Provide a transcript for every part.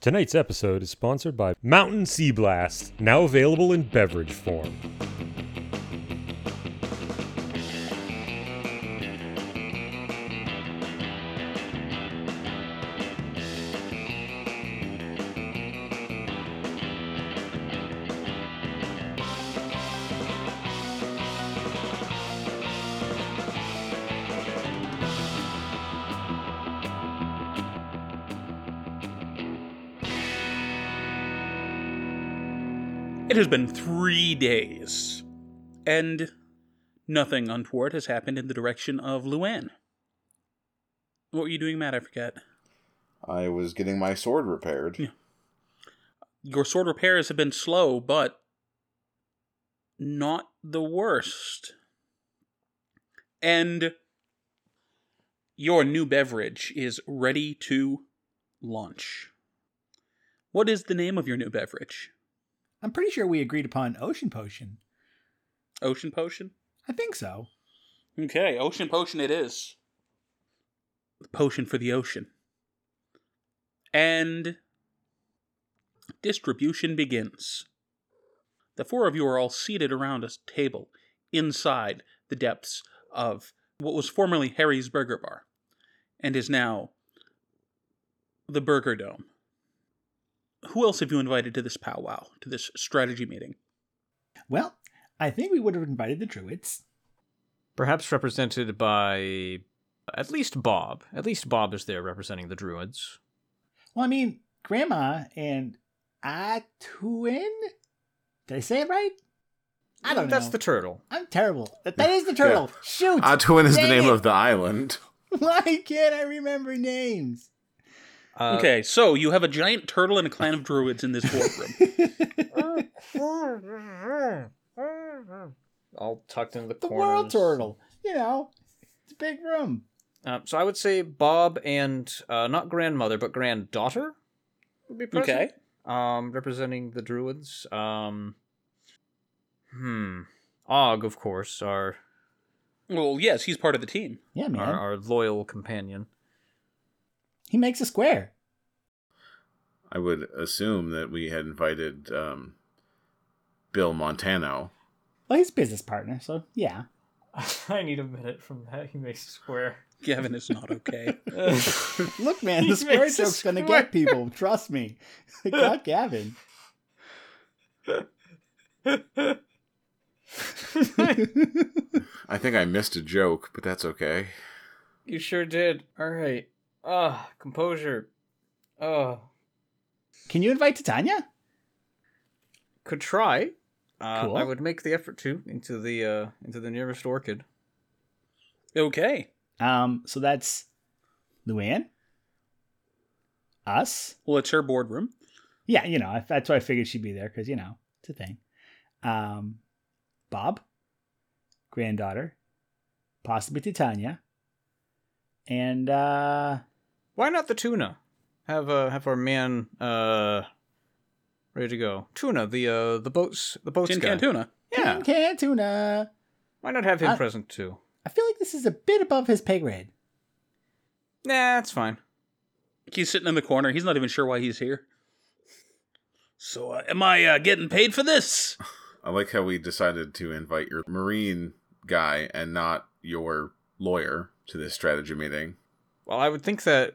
Tonight's episode is sponsored by Mountain Sea Blast, now available in beverage form. Has been three days, and nothing untoward has happened in the direction of Luan. What were you doing, Matt? I forget. I was getting my sword repaired. Yeah. Your sword repairs have been slow, but not the worst. And your new beverage is ready to launch. What is the name of your new beverage? I'm pretty sure we agreed upon Ocean Potion. Ocean Potion? I think so. Okay, Ocean Potion it is. The potion for the ocean. And distribution begins. The four of you are all seated around a table inside the depths of what was formerly Harry's Burger Bar and is now the Burger Dome. Who else have you invited to this powwow, to this strategy meeting? Well, I think we would have invited the Druids. Perhaps represented by at least Bob. At least Bob is there representing the druids. Well, I mean, Grandma and Atuin? Did I say it right? I don't That's know. the turtle. I'm terrible. That, that is the turtle. Shoot! Atuin is the name it. of the island. Why can't I remember names? Uh, okay, so you have a giant turtle and a clan of druids in this boardroom. All tucked into the, the corners. world turtle. You know, it's a big room. Uh, so I would say Bob and uh, not grandmother, but granddaughter would be present. okay. Um, representing the druids. Um, hmm. Og, of course, our, Well, yes, he's part of the team. Yeah, man. our our loyal companion. He makes a square. I would assume that we had invited um, Bill Montano. Well, he's business partner, so yeah. I need a minute from that. He makes a square. Gavin is not okay. Look, man, He the square makes a joke's gonna get people. Trust me. It got Gavin. I think I missed a joke, but that's okay. you sure did. All right. Ah, composure. Oh, Can you invite Titania? could try. Uh, Cool. I would make the effort to into the uh into the nearest orchid. okay. Um, so that's Luann, us. Well, it's her boardroom. Yeah, you know, that's why I figured she'd be there because you know it's a thing. Um, Bob, granddaughter, possibly Titania, and uh, Why not the tuna? Have uh have our man uh ready to go. Tuna, the uh the boats the boats Tin guy. can tuna. Yeah. Tin Can Tuna. Why not have him I- present too? I feel like this is a bit above his pay grade. Nah, that's fine. He's sitting in the corner. He's not even sure why he's here. So, uh, am I uh, getting paid for this? I like how we decided to invite your marine guy and not your lawyer to this strategy meeting. Well, I would think that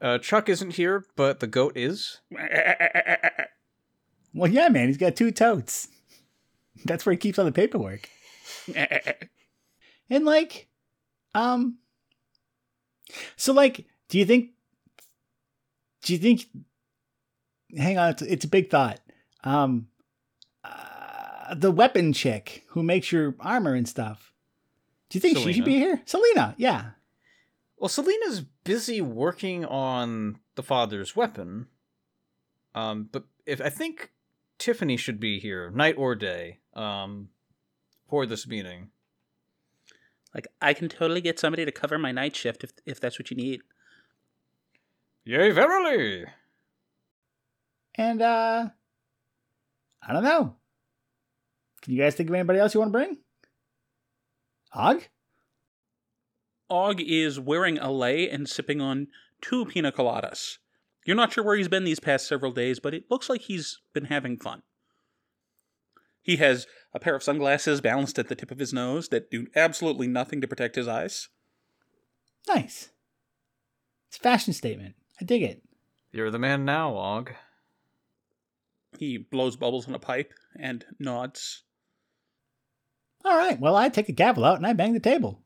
uh Chuck isn't here, but the goat is. Well, yeah, man, he's got two totes. That's where he keeps all the paperwork. And like, um, so like, do you think? Do you think? Hang on, it's, it's a big thought. Um, uh, the weapon chick who makes your armor and stuff. Do you think she should be here? Selena, yeah. Well, Selena's busy working on the father's weapon. Um, but if I think Tiffany should be here, night or day, um, for this meeting. like, I can totally get somebody to cover my night shift if if that's what you need. Yea, verily. And uh, I don't know. Can you guys think of anybody else you want to bring? Og? Og is wearing a lei and sipping on two pina coladas You're not sure where he's been these past several days, but it looks like he's been having fun. He has a pair of sunglasses balanced at the tip of his nose that do absolutely nothing to protect his eyes. Nice. It's a fashion statement. I dig it. You're the man now, Og. He blows bubbles on a pipe and nods. All right. Well, I take a gavel out and I bang the table.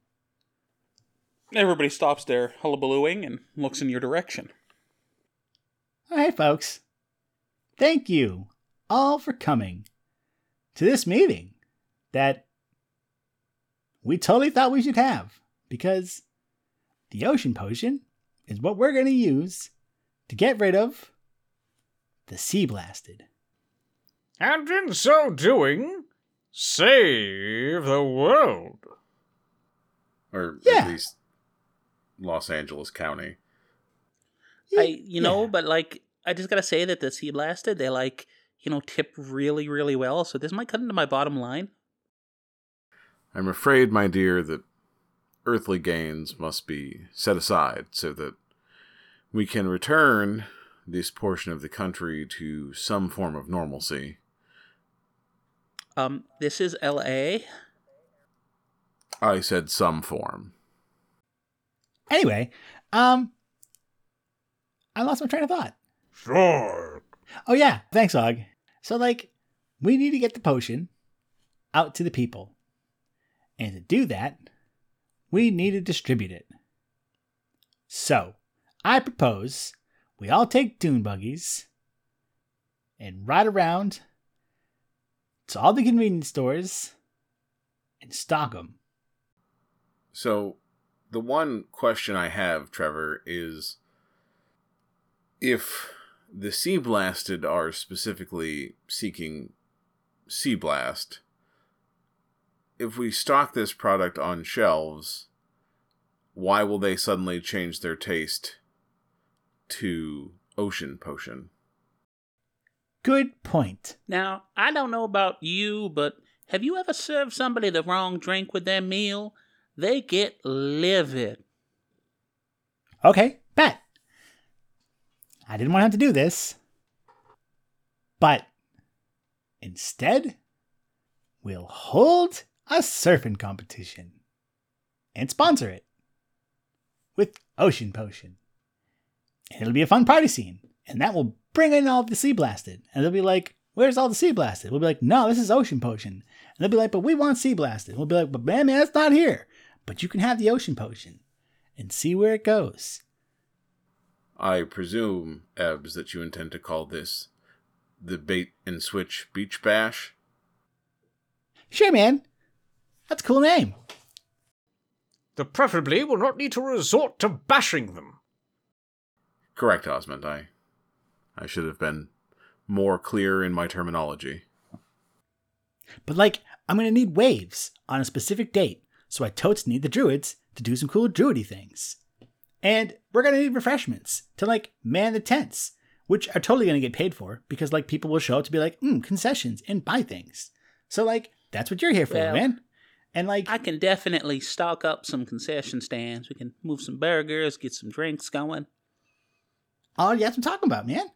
Everybody stops their hullabalooing and looks in your direction. Hey, folks. Thank you all for coming to this meeting that we totally thought we should have because the ocean potion is what we're going to use to get rid of the sea blasted. And in so doing, save the world. Or Yeah. at least Los Angeles County. I, you know, Yeah. but like, I just gotta say that the Sea Blasted, they like, you know, tip really, really well. So this might cut into my bottom line. I'm afraid, my dear, that earthly gains must be set aside so that we can return this portion of the country to some form of normalcy. Um, this is L.A. I said some form. Anyway, um, I lost my train of thought. Sure. Oh yeah, thanks, Og. So like, we need to get the potion out to the people, and to do that, we need to distribute it. So, I propose we all take dune buggies and ride around to all the convenience stores and stock them. So, the one question I have, Trevor, is if the Sea Blasted are specifically seeking Sea Blast, if we stock this product on shelves, why will they suddenly change their taste to Ocean Potion? Good point. Now, I don't know about you, but have you ever served somebody the wrong drink with their meal? They get livid. Okay, bet. I didn't want to have to do this. But instead, we'll hold a surfing competition and sponsor it with Ocean Potion. And it'll be a fun party scene. And that will bring in all the Sea Blasted. And they'll be like, Where's all the Sea Blasted? We'll be like, No, this is Ocean Potion. And they'll be like, But we want Sea Blasted. We'll be like, But man, man, it's not here. But you can have the Ocean Potion and see where it goes. I presume, Ebbs, that you intend to call this the Bait and Switch Beach Bash? Sure, man. That's a cool name. The preferably will not need to resort to bashing them. Correct, Osmond. I, I should have been more clear in my terminology. But like, I'm gonna need waves on a specific date, so I totes need the druids to do some cool druidy things. And we're gonna need refreshments to like man the tents, which are totally gonna get paid for because like people will show up to be like, mm, concessions and buy things. So like, that's what you're here for, Well, man. And like, I can definitely stock up some concession stands. We can move some burgers, get some drinks going. oh, yeah, that's what I'm talking about, man.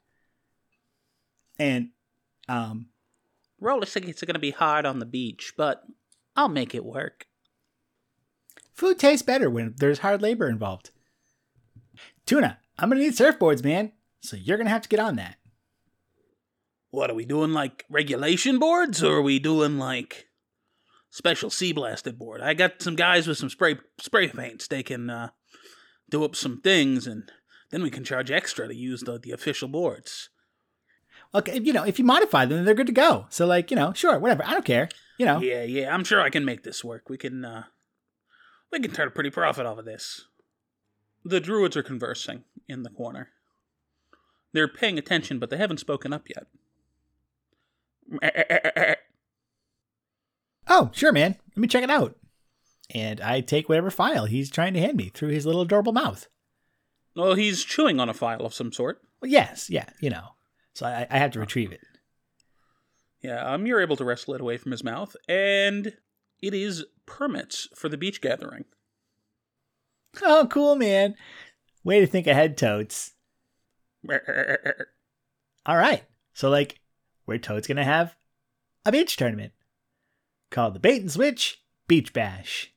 And um, Roller skates are going to be hard on the beach, but I'll make it work. food tastes better when there's hard labor involved. Tuna, I'm gonna need surfboards, man. So you're gonna have to get on that. What are we doing? Like regulation boards, or are we doing like special sea blasted board? I got some guys with some spray spray paints. They can uh, do up some things, and then we can charge extra to use the the official boards. Okay, you know, if you modify them, they're good to go. So, like, you know, sure, whatever. I don't care. You know, Yeah, yeah, I'm sure I can make this work. We can uh, we can turn a pretty profit off of this. The druids are conversing in the corner. They're paying attention, but they haven't spoken up yet. oh, sure, man. Let me check it out. And I take whatever file he's trying to hand me through his little adorable mouth. Well, he's chewing on a file of some sort. Well, yes, yeah, you know. So I, I have to retrieve it. Yeah, um, you're able to wrestle it away from his mouth, and it is permits for the beach gathering. Oh, cool, man. Way to think ahead, Totes. All right. So, like, we're Toad's going to have a beach tournament called the Bait and Switch Beach Bash.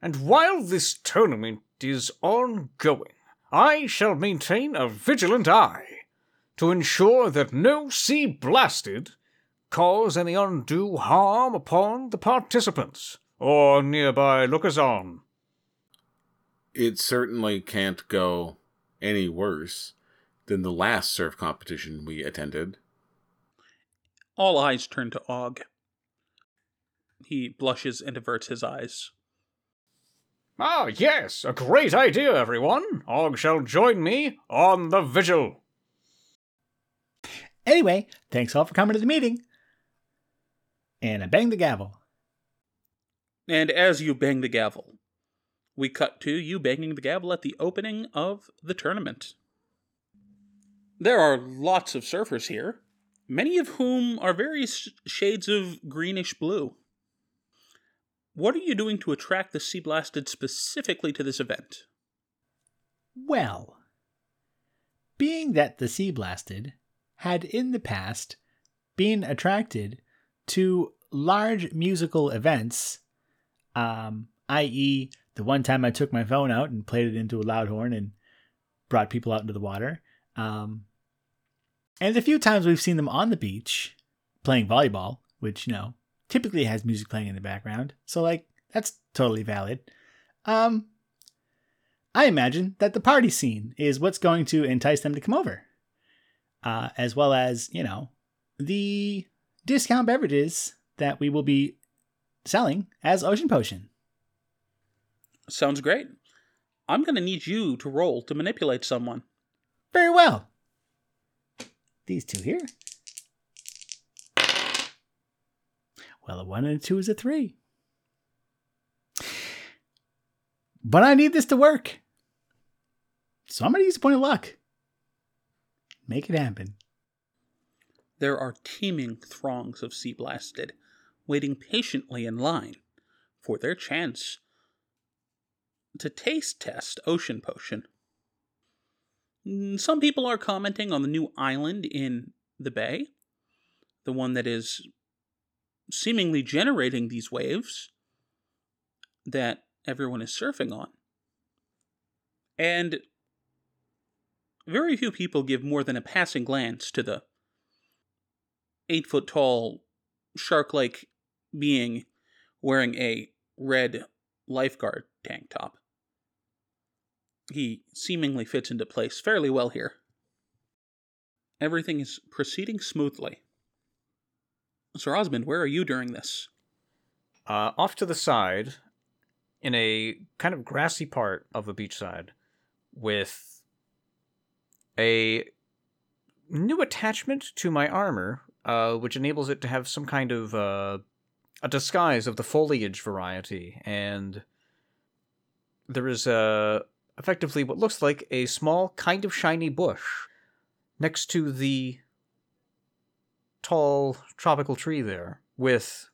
And while this tournament is ongoing, I shall maintain a vigilant eye to ensure that no sea blasted cause any undue harm upon the participants or nearby lookers on. It certainly can't go any worse than the last surf competition we attended. All eyes turn to Og. He blushes and averts his eyes. Ah, yes, a great idea, everyone. Og shall join me on the vigil. Anyway, thanks all for coming to the meeting. And I bang the gavel. And as you bang the gavel, we cut to you banging the gavel at the opening of the tournament. There are lots of surfers here, many of whom are various shades of greenish blue. What are you doing to attract the Sea Blasted specifically to this event? Well, being that the Sea Blasted had in the past been attracted to large musical events, um, i.e., the one time I took my phone out and played it into a loud horn and brought people out into the water, um, and a few times we've seen them on the beach playing volleyball, which, you know, typically has music playing in the background. So, like, that's totally valid. Um, I imagine that the party scene is what's going to entice them to come over, uh, as well as, you know, the discount beverages that we will be selling as Ocean Potion. Sounds great. I'm going to need you to roll to manipulate someone. Very well. These two here. Well, a one and a two is a three. But I need this to work. So I'm going to use a point of luck. Make it happen. There are teeming throngs of Sea Blasted waiting patiently in line for their chance to taste test Ocean Potion. Some people are commenting on the new island in the bay, the one that is seemingly generating these waves that everyone is surfing on. And very few people give more than a passing glance to the eight foot tall shark like being wearing a red lifeguard tank top. He seemingly fits into place fairly well here. Everything is proceeding smoothly. Sir Osmond, where are you during this? Uh, off to the side, in a kind of grassy part of the beachside, with a new attachment to my armor, uh, which enables it to have some kind of uh, a disguise of the foliage variety, and there is a effectively what looks like a small, kind of shiny bush next to the tall tropical tree there, with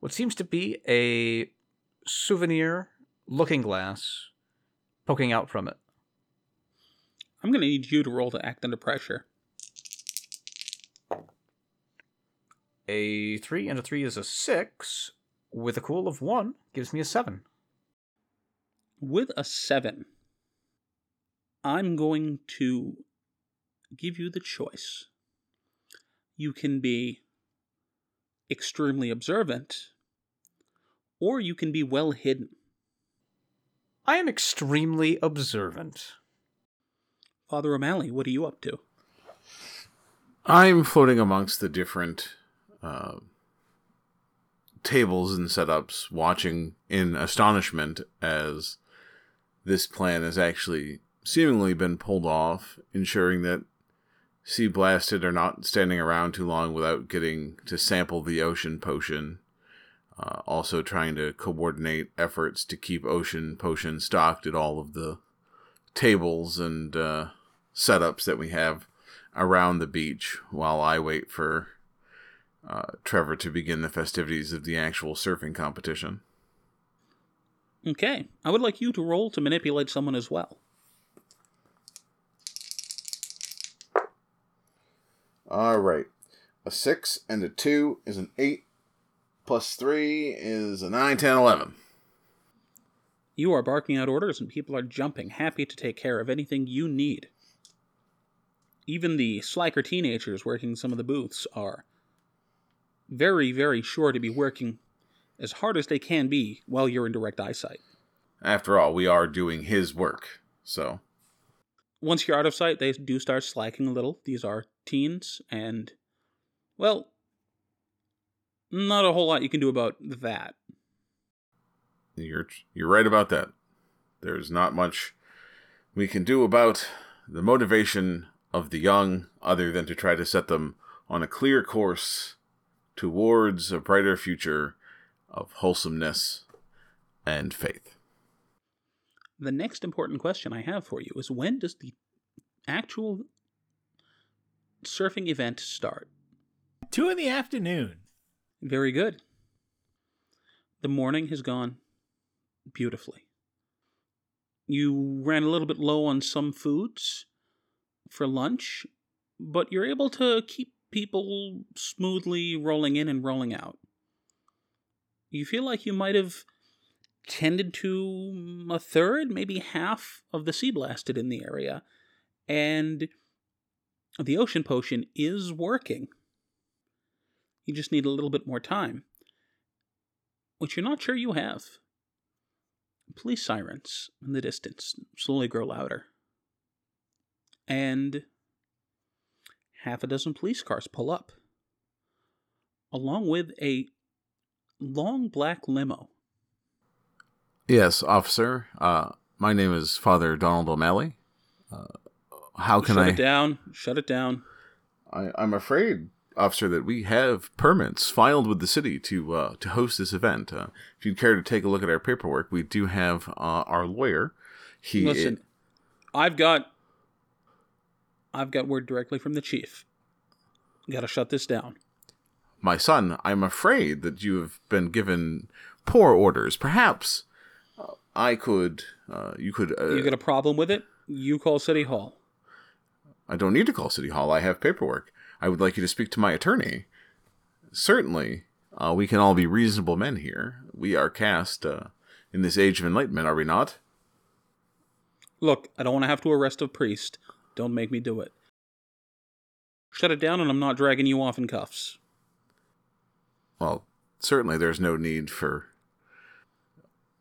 what seems to be a souvenir looking glass poking out from it. I'm going to need you to roll to act under pressure. A three and a three is a six, with a cool of one gives me a seven. With a seven, I'm going to give you the choice. You can be extremely observant, or you can be well hidden. I am extremely observant. Father O'Malley, what are you up to? I'm floating amongst the different uh, tables and setups, watching in astonishment as this plan has actually seemingly been pulled off, ensuring that Sea Blasted are not standing around too long without getting to sample the ocean potion. Uh, also, trying to coordinate efforts to keep ocean potion stocked at all of the tables and uh, setups that we have around the beach while I wait for uh, Trevor to begin the festivities of the actual surfing competition. Okay, I would like you to roll to manipulate someone as well. All right. A 6 and a 2 is an 8. Plus 3 is a nine, ten, eleven. You are barking out orders, and people are jumping, happy to take care of anything you need. Even the slacker teenagers working some of the booths are very, very sure to be working as hard as they can be while you're in direct eyesight. After all, we are doing his work. So, Once you're out of sight, they do start slacking a little. These are teens, and, well, not a whole lot you can do about that. you're you're right about that. There's not much we can do about the motivation of the young other than to try to set them on a clear course towards a brighter future of wholesomeness and faith. The next important question I have for you is when does the actual surfing event start? Two in the afternoon. Very good. The morning has gone beautifully. You ran a little bit low on some foods for lunch, but you're able to keep people smoothly rolling in and rolling out. You feel like you might have tended to a third, maybe half of the sea blasted in the area, and the ocean potion is working. You just need a little bit more time, which you're not sure you have. Police sirens in the distance slowly grow louder. And half a dozen police cars pull up, along with a long black limo. Yes, officer. Uh, my name is Father Donald O'Malley. Uh, how can Shut I? Shut it down. Shut it down. I? I'm afraid, officer, that we have permits filed with the city to uh, to host this event. Uh, if you'd care to take a look at our paperwork, we do have uh, our lawyer. He Listen, I've got I've got word directly from the chief. Got to shut this down. my son, I'm afraid that you have been given poor orders. Perhaps uh, I could, uh, you could. Uh, You got a problem with it? You call City Hall. I don't need to call City Hall. I have paperwork. I would like you to speak to my attorney. Certainly, uh, we can all be reasonable men here. We are cast uh, in this age of enlightenment, are we not? Look, I don't want to have to arrest a priest. Don't make me do it. Shut it down, and I'm not dragging you off in cuffs. Well, certainly there's no need for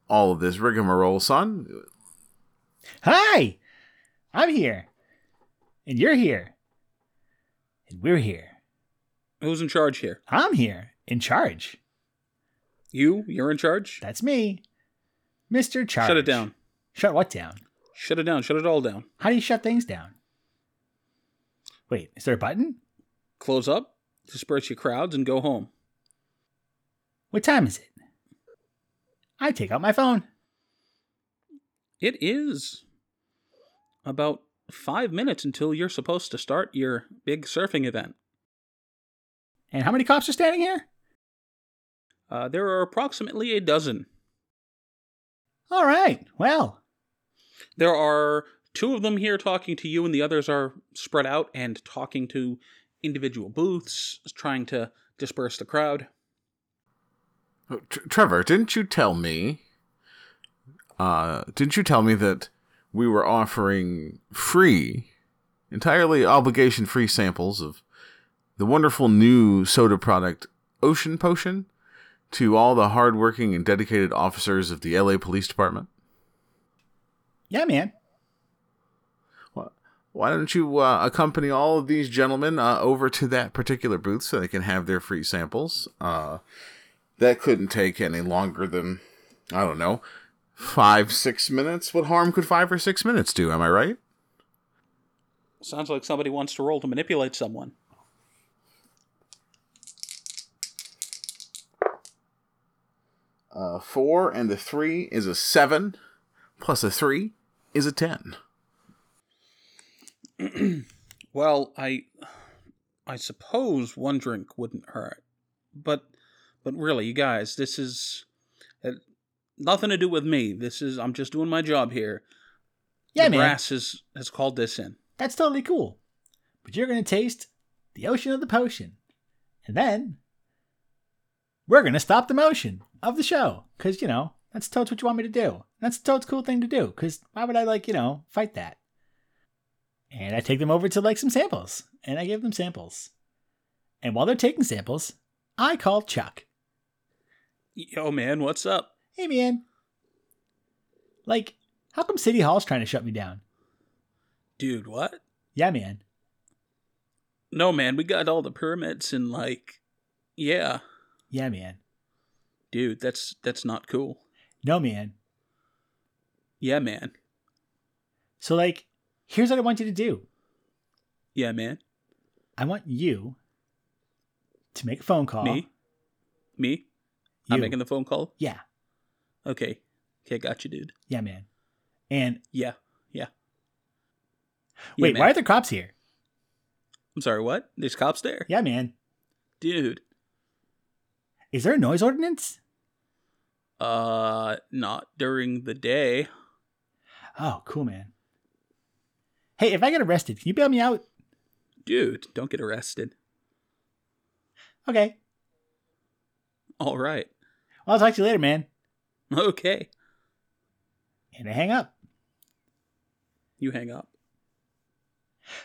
all of this rigmarole, son. Hi! I'm here. And you're here. And we're here. Who's in charge here? I'm here. In charge. You? You're in charge? That's me. Mr. Charge. Shut it down. Shut what down? Shut it down. Shut it all down. How do you shut things down? Wait, is there a button? Close up, disperse your crowds, and go home. What time is it? I take out my phone. It is about five minutes until you're supposed to start your big surfing event. And how many cops are standing here? Uh, there are approximately a dozen. All right. Well, There are two of them here talking to you, and the others are spread out and talking to individual booths, trying to disperse the crowd. Tr- Trevor, didn't you tell me? Uh, didn't you tell me that we were offering free, entirely obligation-free samples of the wonderful new soda product Ocean Potion to all the hardworking and dedicated officers of the LA Police Department? yeah, man. Why don't you uh, accompany all of these gentlemen uh, over to that particular booth so they can have their free samples? Uh, that couldn't take any longer than, I don't know, five, six minutes. What harm could five or six minutes do? Am I right? Sounds like somebody wants to roll to manipulate someone. Uh, four and a three is a seven, plus a three is a ten. Well, I I suppose one drink wouldn't hurt. But but really, you guys, this is uh, nothing to do with me. This is I'm just doing my job here. Yeah, the man. brass has has called this in. That's totally cool. But you're going to taste the ocean of the potion. And then we're going to stop the motion of the show because, you know, that's totes what you want me to do. That's a totes cool thing to do because why would I, like, you know, fight that? And I take them over to, like, some samples and I give them samples. And while they're taking samples, I call Chuck. Yo, man, what's up? Hey, man. Like, how come City Hall's trying to shut me down? Dude, what? Yeah, man. No, man, we got all the permits and like, yeah, Yeah, man. dude, that's that's not cool. No, man. Yeah, man. So, like, here's what I want you to do Yeah, man. I want you to make a phone call. Me? Me? You. I'm making the phone call. Yeah. Okay. Okay, got you, dude. Yeah, man. And Yeah. Yeah. Yeah, wait, man. why are there cops here? I'm sorry, what? There's cops there? Yeah, man. Dude. Is there a noise ordinance? Uh not during the day. Oh, cool, man. Hey, if I get arrested, can you bail me out? Dude, don't get arrested. Okay. All right. Well, I'll talk to you later, man. Okay. And I hang up. You hang up.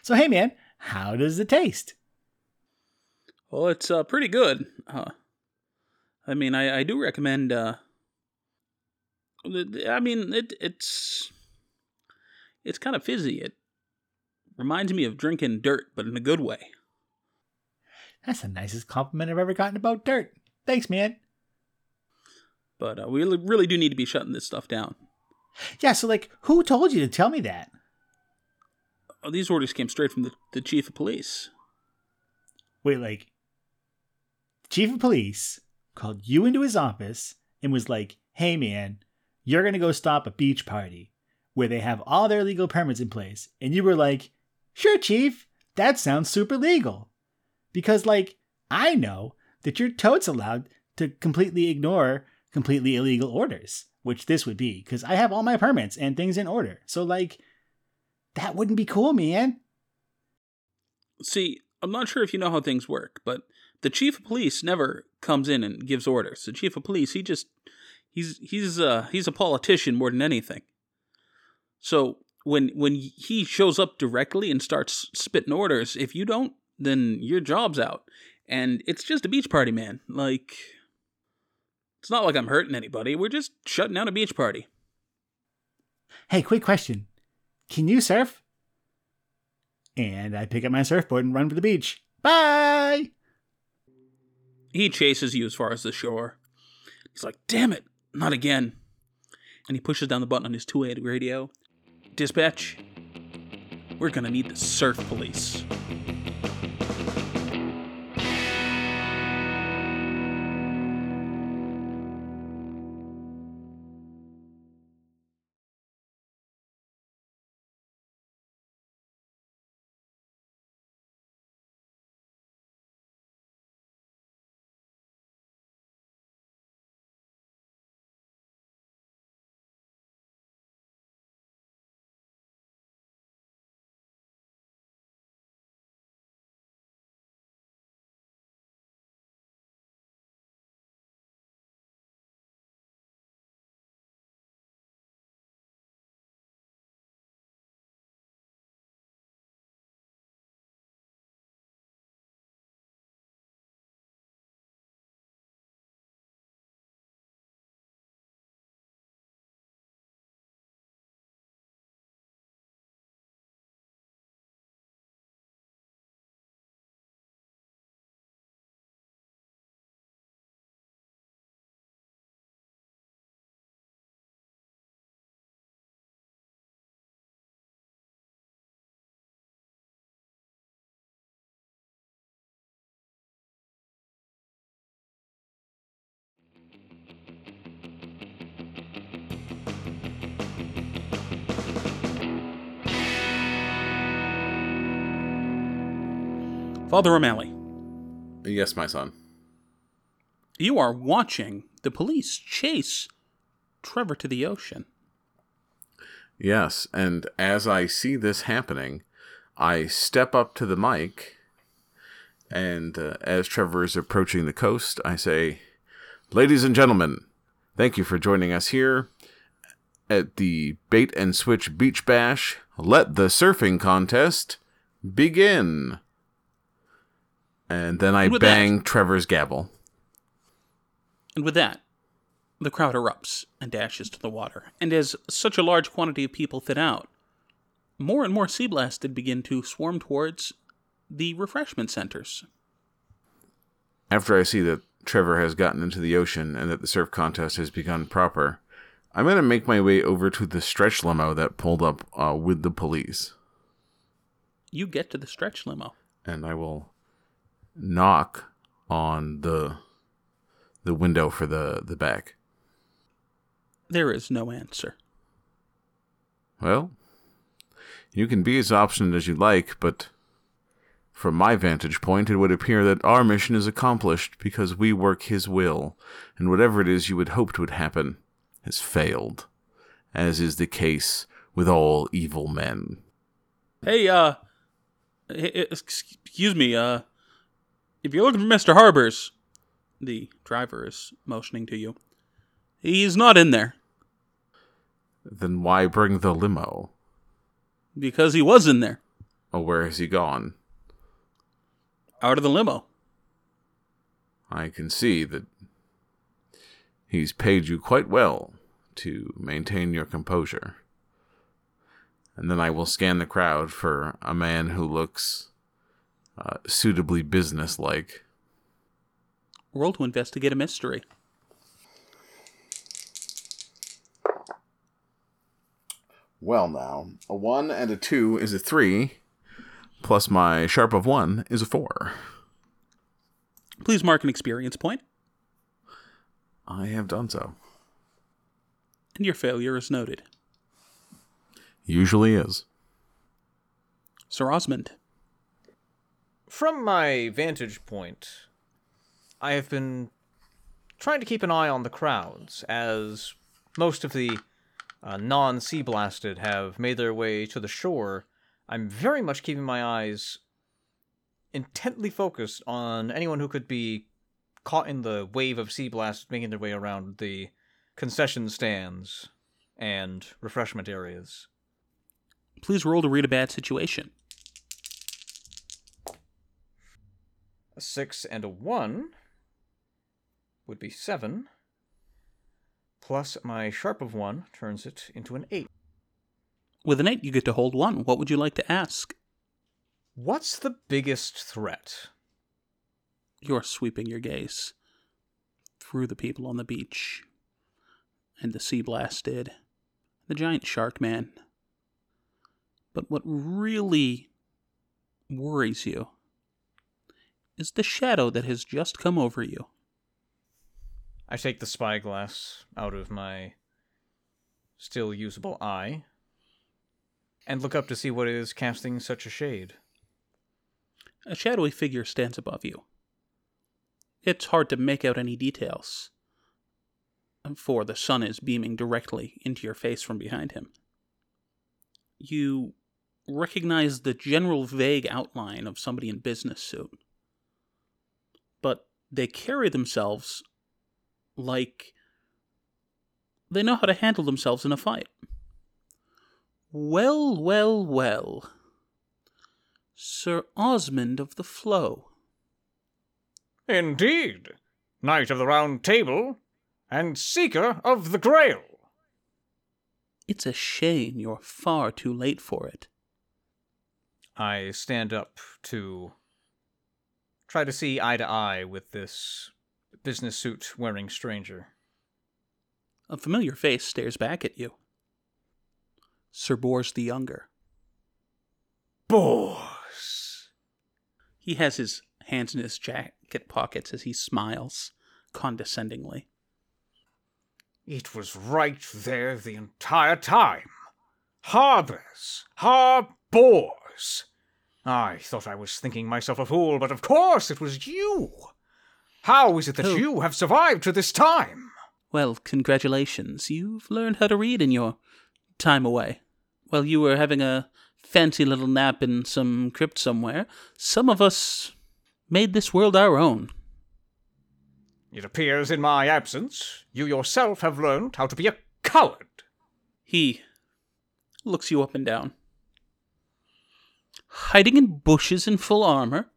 So, hey, man, how does it taste? Well, it's uh pretty good. Uh I mean, I I do recommend uh I mean, it it's it's kind of fizzy. It reminds me of drinking dirt, but in a good way. That's the nicest compliment I've ever gotten about dirt. Thanks, man. But uh, we really- do need to be shutting this stuff down. Yeah, so, like, who told you to tell me that? Oh, these orders came straight from the, the chief of police. Wait, like, the chief of police called you into his office and was like, hey, man, you're going to go stop a beach party where they have all their legal permits in place. And you were like, sure, chief, that sounds super legal. Because, like, I know that you're totes allowed to completely ignore completely illegal orders, which this would be, because I have all my permits and things in order. So, like, that wouldn't be cool, man. See, I'm not sure if you know how things work, but the chief of police never comes in and gives orders. The chief of police, he just he's he's uh he's a politician more than anything. So when when he shows up directly and starts spitting orders, if you don't, then your job's out. And it's just a beach party, man. Like it's not like I'm hurting anybody. We're just shutting down a beach party. Hey, quick question. Can you surf? And I pick up my surfboard and run for the beach. Bye! He chases you as far as the shore. He's like, damn it, not again. And he pushes down the button on his 2 way radio. Dispatch, we're gonna need the surf police. Father O'Malley, Yes, my son. you are watching the police chase Trevor to the ocean. Yes, and as I see this happening, I step up to the mic And uh, as Trevor is approaching the coast, I say, Ladies and gentlemen, thank you for joining us here at the Bait and Switch Beach Bash. Let the surfing contest begin. And then I And bang Trevor's gavel. And with that, the crowd erupts and dashes to the water. And as such a large quantity of people thin out, more and more sea blasted begin to swarm towards the refreshment centers. After I see that Trevor has gotten into the ocean and that the surf contest has begun proper, I'm going to make my way over to the stretch limo that pulled up uh, with the police. You get to the stretch limo. and I will knock on the the window for the the back. There is no answer. Well, you can be as obstinate as you like, but from my vantage point, it would appear that our mission is accomplished because we work His will, and whatever it is you had hoped would happen has failed, as is the case with all evil men. Hey, uh, excuse me, uh, if you're looking for Mr. Harbors, the driver is motioning to you. He's not in there Then why bring the limo? because he was in there, Oh, where has he gone? out of the limo. I can see that he's paid you quite well to maintain your composure. And then I will scan the crowd for a man who looks uh, suitably businesslike. Roll to investigate a mystery. Well, now, a one and a two is a three, plus my sharp of one is a four. Please mark an experience point, I have done so. and your failure is noted. Usually is. Sir Osmond, From my vantage point, I have been trying to keep an eye on the crowds as most of the uh, non sea blasted have made their way to the shore. I'm very much keeping my eyes intently focused on anyone who could be caught in the wave of sea blast making their way around the concession stands and refreshment areas. please roll to read a bad situation. A six and a one would be seven. Plus my sharp of one turns it into an eight. With an eight, you get to hold one. What would you like to ask? What's the biggest threat? You're sweeping your gaze through the people on the beach, and the sea blasted, the giant shark man. But what really worries you is the shadow that has just come over you. I take the spyglass out of my still usable eye and look up to see what is casting such a shade. A shadowy figure stands above you. It's hard to make out any details, for the sun is beaming directly into your face from behind him. You recognize the general vague outline of somebody in business suit, but they carry themselves like they know how to handle themselves in a fight. Well, well, well. Sir Osmond of the Flow. Indeed, Knight of the Round Table and Seeker of the Grail. It's a shame you're far too late for it. I stand up to try to see eye to eye with this business suit wearing stranger. A familiar face stares back at you. Sir Bors the Younger. Bors! He has his hands in his jacket pockets as he smiles condescendingly. It was right there the entire time. Harbors. Harbors. I thought I was thinking myself a fool, but of course it was you. How is it that Oh. you have survived to this time? Well, congratulations. You've learned how to read in your time away. While you were having a fancy little nap in some crypt somewhere, some of us made this world our own. It appears in my absence you yourself have learned how to be a coward. He looks you up and down. Hiding in bushes in full armor?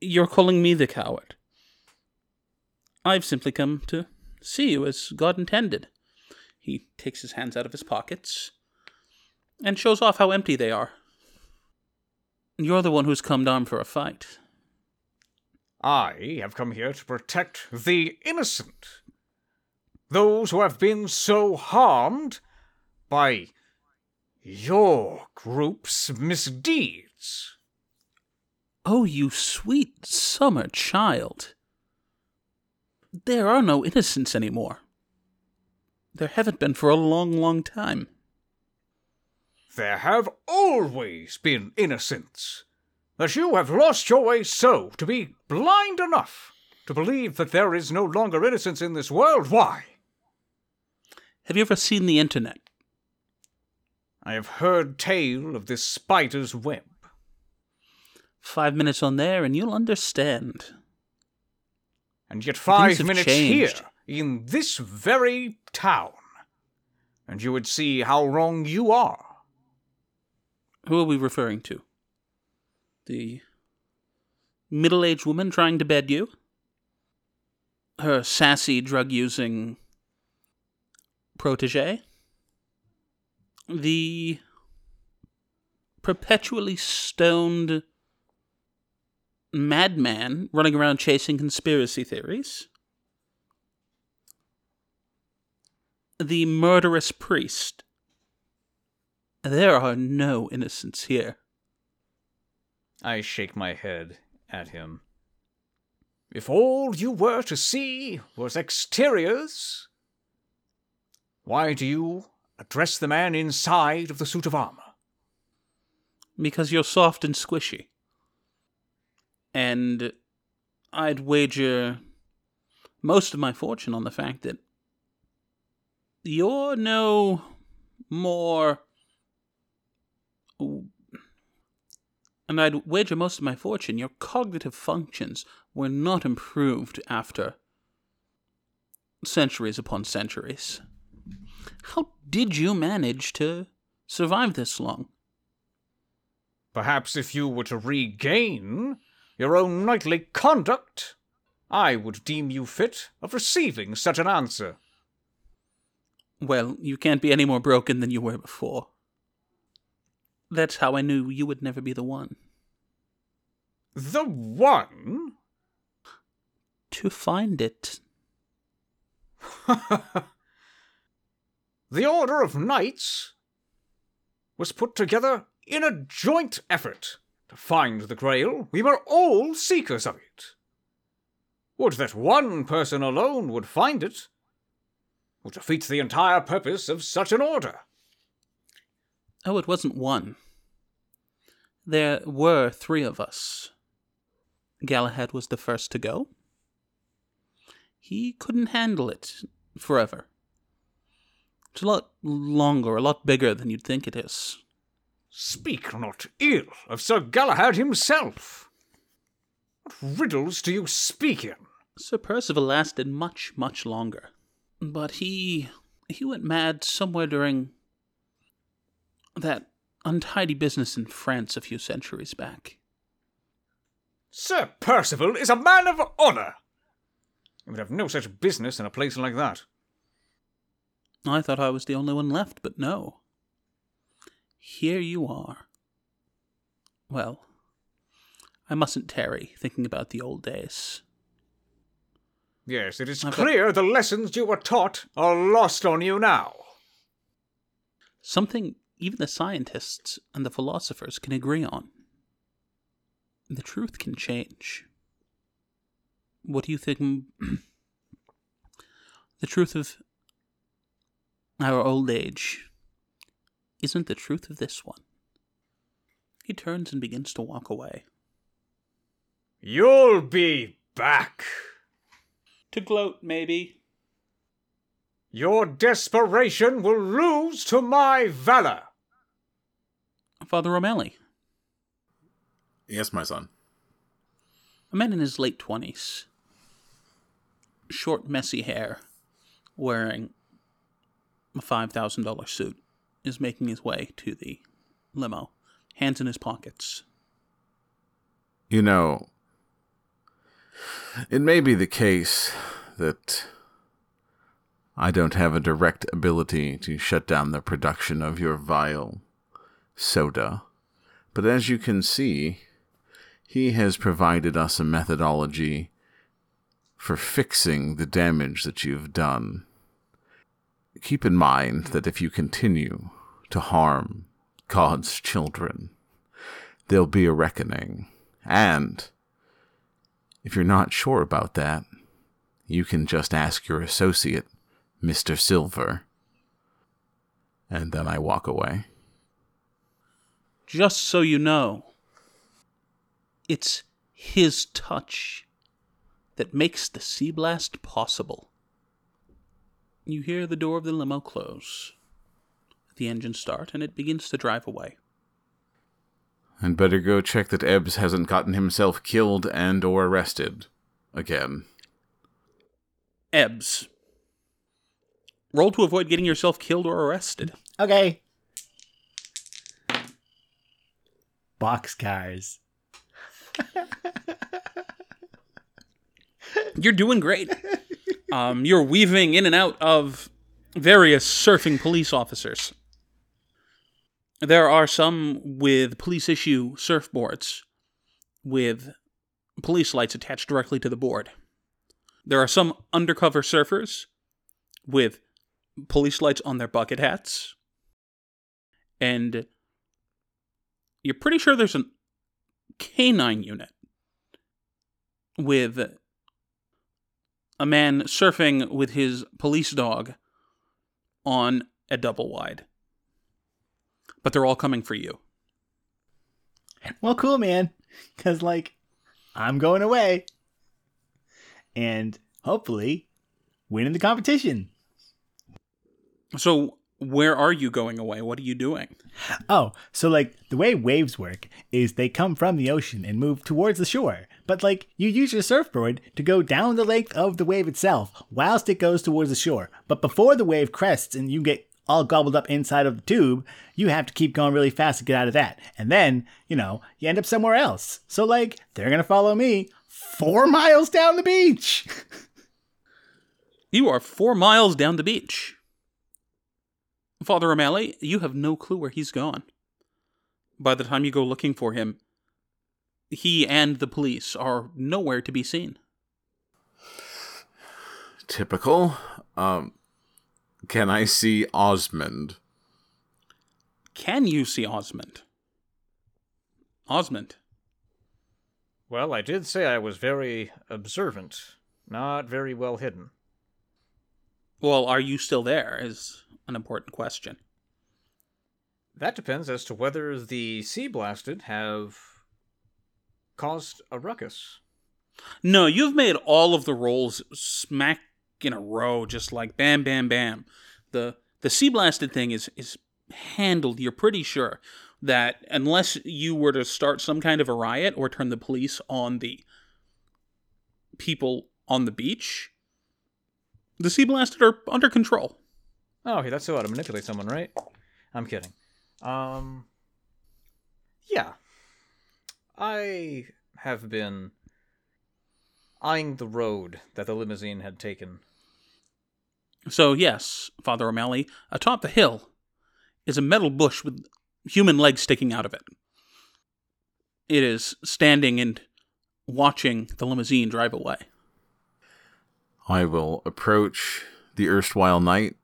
You're calling me the coward. I've simply come to see you as God intended. He takes his hands out of his pockets and shows off how empty they are. You're the one who's come down for a fight. I have come here to protect the innocent. Those who have been so harmed by your group's misdeeds. Oh, you sweet summer child. There are no innocents anymore. There haven't been for a long, long time. There have always been innocents. That you have lost your way so to be blind enough to believe that there is no longer innocence in this world. Why? Have you ever seen the internet? I have heard tale of this spider's web. Five minutes on there and you'll understand. And yet five minutes here, in this very town, and you would see how wrong you are. Who are we referring to? The middle aged woman trying to bed you? Her sassy drug using protege? The perpetually stoned madman running around chasing conspiracy theories? The murderous priest there are no innocents here. I shake my head at him. If all you were to see was exteriors, why do you address the man inside of the suit of armor? Because you're soft and squishy. And I'd wager most of my fortune on the fact that you're no more. And I'd wager most of my fortune your cognitive functions were not improved after centuries upon centuries. How did you manage to survive this long? Perhaps if you were to regain your own knightly conduct, I would deem you fit of receiving such an answer. Well, you can't be any more broken than you were before. That's how I knew you would never be the one. The one? To find it. the Order of Knights was put together in a joint effort to find the Grail. We were all seekers of it. Would that one person alone would find it would defeat the entire purpose of such an order. Oh, it wasn't one. There were three of us. Galahad was the first to go. He couldn't handle it forever. It's a lot longer, a lot bigger than you'd think it is. Speak not ill of Sir Galahad himself. What riddles do you speak in? Sir Percival lasted much, much longer. But he he went mad somewhere during that untidy business in France a few centuries back. Sir Percival is a man of honor. He would have no such business in a place like that. I thought I was the only one left, but no. Here you are. Well, I mustn't tarry thinking about the old days. Yes, it is I've got- clear the lessons you were taught are lost on you now. Something even the scientists and the philosophers can agree on. The truth can change. What do you think? the truth of our old age isn't the truth of this one. He turns and begins to walk away. You'll be back. To gloat, maybe. Your desperation will lose to my valor. Father O'Malley. Yes, my son. A man in his late 20s, short, messy hair, wearing a $5,000 suit, is making his way to the limo, hands in his pockets. You know, it may be the case that I don't have a direct ability to shut down the production of your vile soda, but as you can see, he has provided us a methodology for fixing the damage that you've done. Keep in mind that if you continue to harm God's children, there'll be a reckoning. And if you're not sure about that, you can just ask your associate, Mr. Silver. And then I walk away. Just so you know, it's his touch that makes the sea blast possible. You hear the door of the limo close, the engine start, and it begins to drive away. I'd better go check that Ebbs hasn't gotten himself killed and or arrested again. Ebbs. Roll to avoid getting yourself killed or arrested. Okay. Boxcars. You're doing great. Um, you're weaving in and out of various surfing police officers. There are some with police issue surfboards with police lights attached directly to the board. There are some undercover surfers with police lights on their bucket hats. And you're pretty sure there's a canine unit with a man surfing with his police dog on a double wide. But they're all coming for you. Well, cool, man. Because, like, I'm going away. And hopefully winning the competition. So, where are you going away? What are you doing? Oh, so like the way waves work is they come from the ocean and move towards the shore. But like you use your surfboard to go down the length of the wave itself whilst it goes towards the shore. But before the wave crests and you get all gobbled up inside of the tube, you have to keep going really fast to get out of that. And then, you know, you end up somewhere else. So like they're going to follow me 4 miles down the beach. You are four miles down the beach. Father O'Malley, you have no clue where he's gone. By the time you go looking for him, he and the police are nowhere to be seen. Typical. Um, can I see Osmond? Can you see Osmond? Osmond. Well, I did say I was very observant, not very well hidden. Well, are you still there? Is an important question. That depends as to whether the Sea Blasted have caused a ruckus. No, you've made all of the rolls smack in a row, just like bam, bam, bam. The the sea blasted thing is is handled. You're pretty sure that unless you were to start some kind of a riot or turn the police on the people on the beach, the sea blasted are under control. Oh, okay, that's so how to manipulate someone, right? I'm kidding. Um, yeah, I have been eyeing the road that the limousine had taken. So yes, Father O'Malley, atop the hill is a metal bush with human legs sticking out of it. It is standing and watching the limousine drive away. I will approach the erstwhile knight.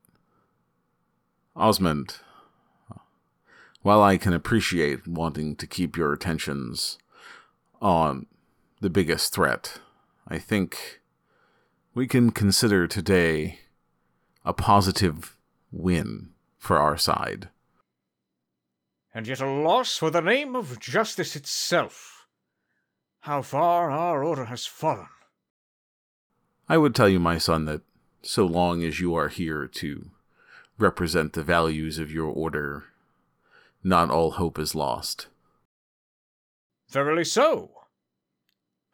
Osmond, while I can appreciate wanting to keep your attentions on the biggest threat, I think we can consider today a positive win for our side. And yet a loss for the name of justice itself. How far our order has fallen. I would tell you, my son, that so long as you are here to represent the values of your order, not all hope is lost. Verily so.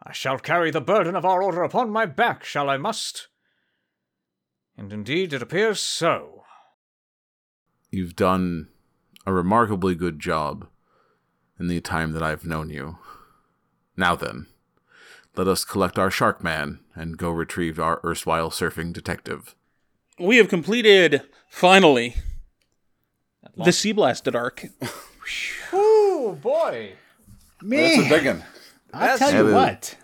I shall carry the burden of our order upon my back, shall I must? And indeed it appears so. You've done a remarkably good job in the time that I've known you. Now then, let us collect our shark man and go retrieve our erstwhile surfing detective. We have completed, finally, the Sea Blasted arc. Ooh, boy. Man, That's a big one. I'll That's- tell you is- what.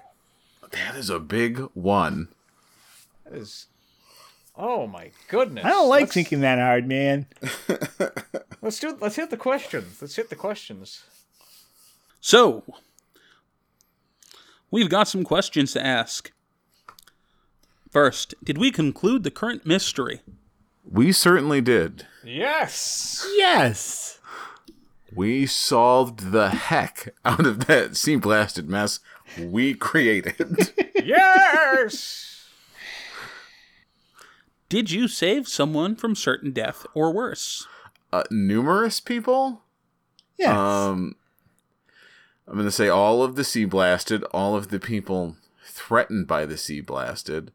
That is a big one. That is. Oh my goodness. I don't like let's, thinking that hard, man. Let's do. Let's hit the questions. Let's hit the questions. So, we've got some questions to ask. First, did we conclude the current mystery? We certainly did. Yes. Yes. We solved the heck out of that sea blasted mess we created. yes. Did you save someone from certain death or worse? uh, numerous people. Yes. Um, I'm going to say all of the sea blasted, all of the people threatened by the sea blasted.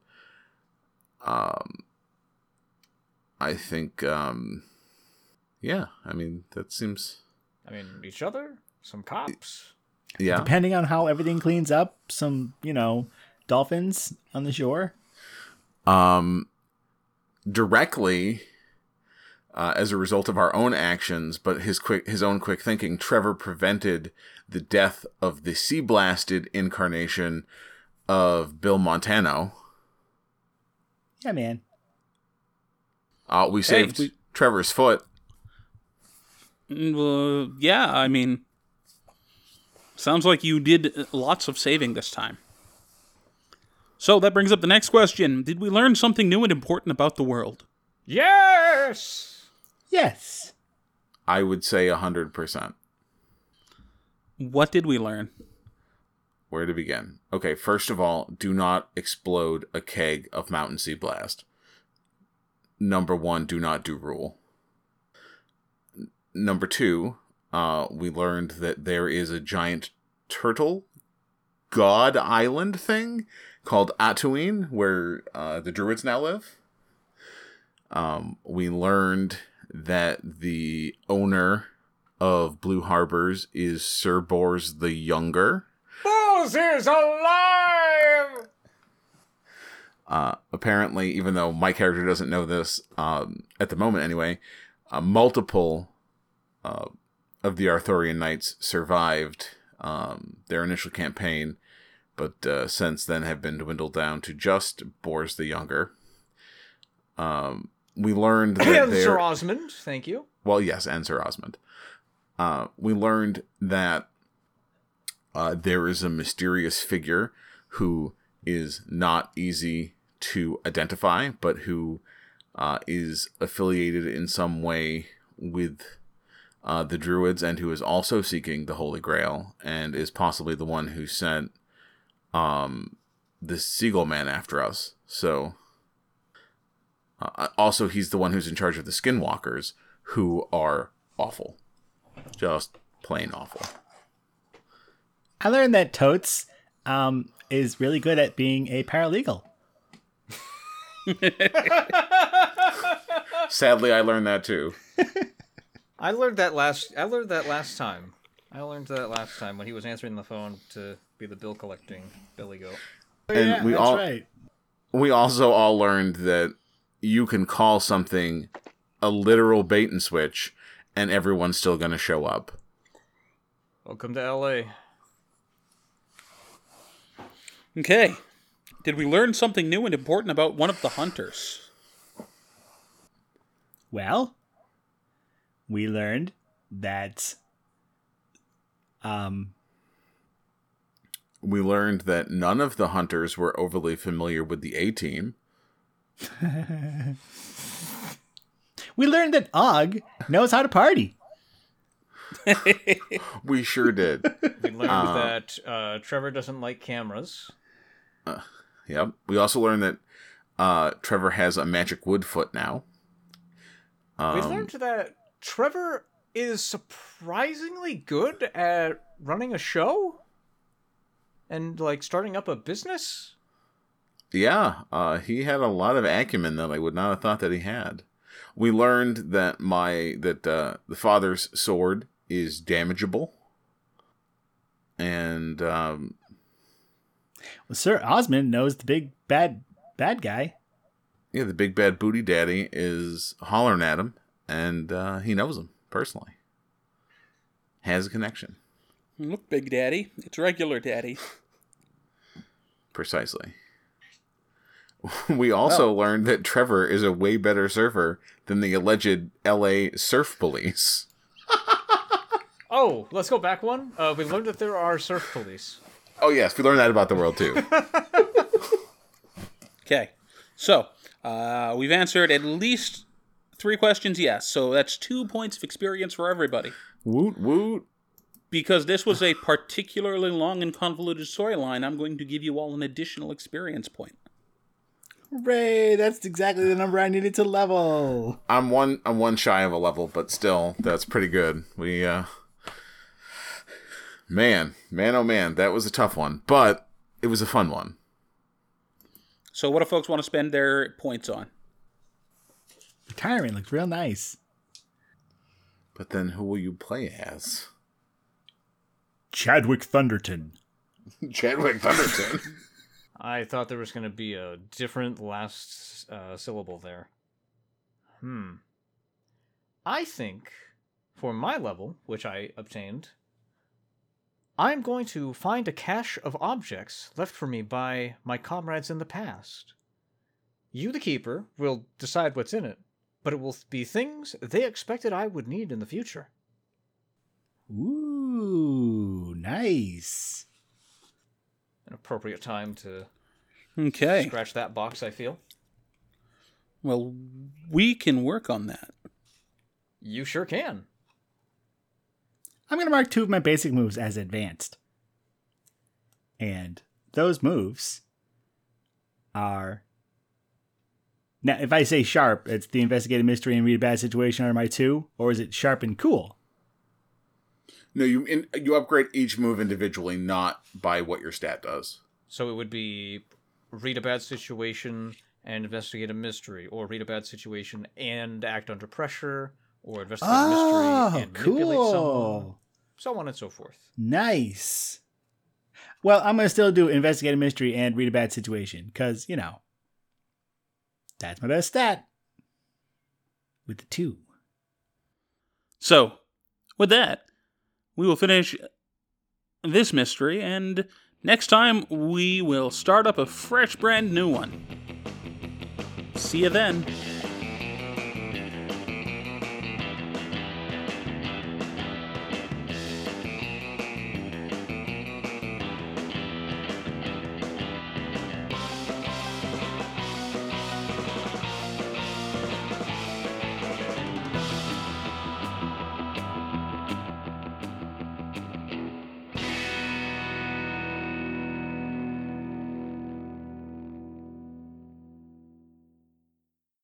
Um, I think, um, yeah, I mean, that seems, I mean, each other. Some cops. yeah. Depending on how everything cleans up, some, you know, dolphins on the shore. um, directly uh, as a result of our own actions, but his quick his own quick thinking. Trevor prevented the death of the sea blasted incarnation of Bill Montano. Yeah, man. Uh, we saved we- Trevor's foot. Mm, Uh, yeah, I mean, sounds like you did lots of saving this time. So that brings up the next question Did we learn something new and important about the world? Yes. Yes. I would say hundred percent. What did we learn? Where to begin? Okay, first of all, do not explode a keg of Mountain Sea Blast. Number one, do not do rule. Number two, uh, we learned that there is a giant turtle god island thing called Atuin, where uh, the druids now live. Um, we learned that the owner of Blue Harbors is Sir Bors the Younger. Bors is alive. Uh, apparently, even though my character doesn't know this um, at the moment anyway, uh, multiple uh, of the Arthurian knights survived um, their initial campaign, but uh, since then have been dwindled down to just Bors the Younger. Um, we learned that And Sir Osmond, thank you. well, yes, and Sir Osmond. Uh, we learned that uh, there is a mysterious figure who is not easy to identify, but who uh, is affiliated in some way with uh, the Druids and who is also seeking the Holy Grail and is possibly the one who sent um, the Seagull Man after us. So. Uh, also, he's the one who's in charge of the Skinwalkers, who are awful. Just plain awful. I learned that Totes um, is really good at being a paralegal. Sadly, I learned that too. I learned that last. I learned that last time. I learned that last time when he was answering the phone to be the bill collecting Billy Goat. And we that's all- right. We also all learned that you can call something a literal bait and switch, and everyone's still going to show up. Welcome to L.A. Okay. Did we learn something new and important about one of the hunters? Well, we learned that um We learned that none of the hunters were overly familiar with the A team. we learned that Og knows how to party. We sure did. We learned Uh. that uh, Trevor doesn't like cameras. yep. We also learned that uh, Trevor has a magic wood foot now. we Um, learned that Trevor is surprisingly good at running a show. and like starting up a business. Yeah, uh, he had a lot of acumen that I would not have thought that he had. We learned that my that uh, the father's sword is damageable, and um, Well, Sir Osmond knows the big bad bad guy. yeah, the big bad booty daddy is hollering at him, and uh, he knows him personally. Has a connection, Look, Big Daddy. It's regular Daddy. precisely. We also learned that Trevor is a way better surfer than the alleged L.A. surf police. Oh, let's go back one. Uh, we learned that there are surf police. Oh yes, we learned that about the world too. Okay. So, uh, we've answered at least three questions yes. So that's two points of experience for everybody. woot woot. Because this was a particularly long and convoluted storyline, I'm going to give you all an additional experience point. Hooray! That's exactly the number I needed to level. I'm one I'm one shy of a level, but still, that's pretty good. We uh Man, man oh man, that was a tough one. But it was a fun one. So, what do folks want to spend their points on? Retirement looks real nice. But then who will you play as? Chadwick Thunderton. Chadwick Thunderton. I thought there was going to be a different last uh, syllable there. Hmm. I think for my level, which I obtained, I'm going to find a cache of objects left for me by my comrades in the past. You, the keeper, will decide what's in it, but it will be things they expected I would need in the future. Ooh, nice. An appropriate time to Okay. scratch that box, I feel. Well, we can work on that. You sure can. I'm going to mark two of my basic moves as advanced. And those moves are. Now, if I say sharp, it's the investigative mystery and read a bad situation are my two, or is it sharp and cool? no, you in, you upgrade each move individually, not by what your stat does. So it would be read a bad situation and investigate a mystery, or read a bad situation and act under pressure, or investigate a Oh, mystery ah, and manipulate someone, so on and so forth. Nice. Well, I'm going to still do investigate a mystery and read a bad situation, because, you know, that's my best stat. With the two. So, with that, we will finish this mystery, and next time we will start up a fresh, brand new one. See you then.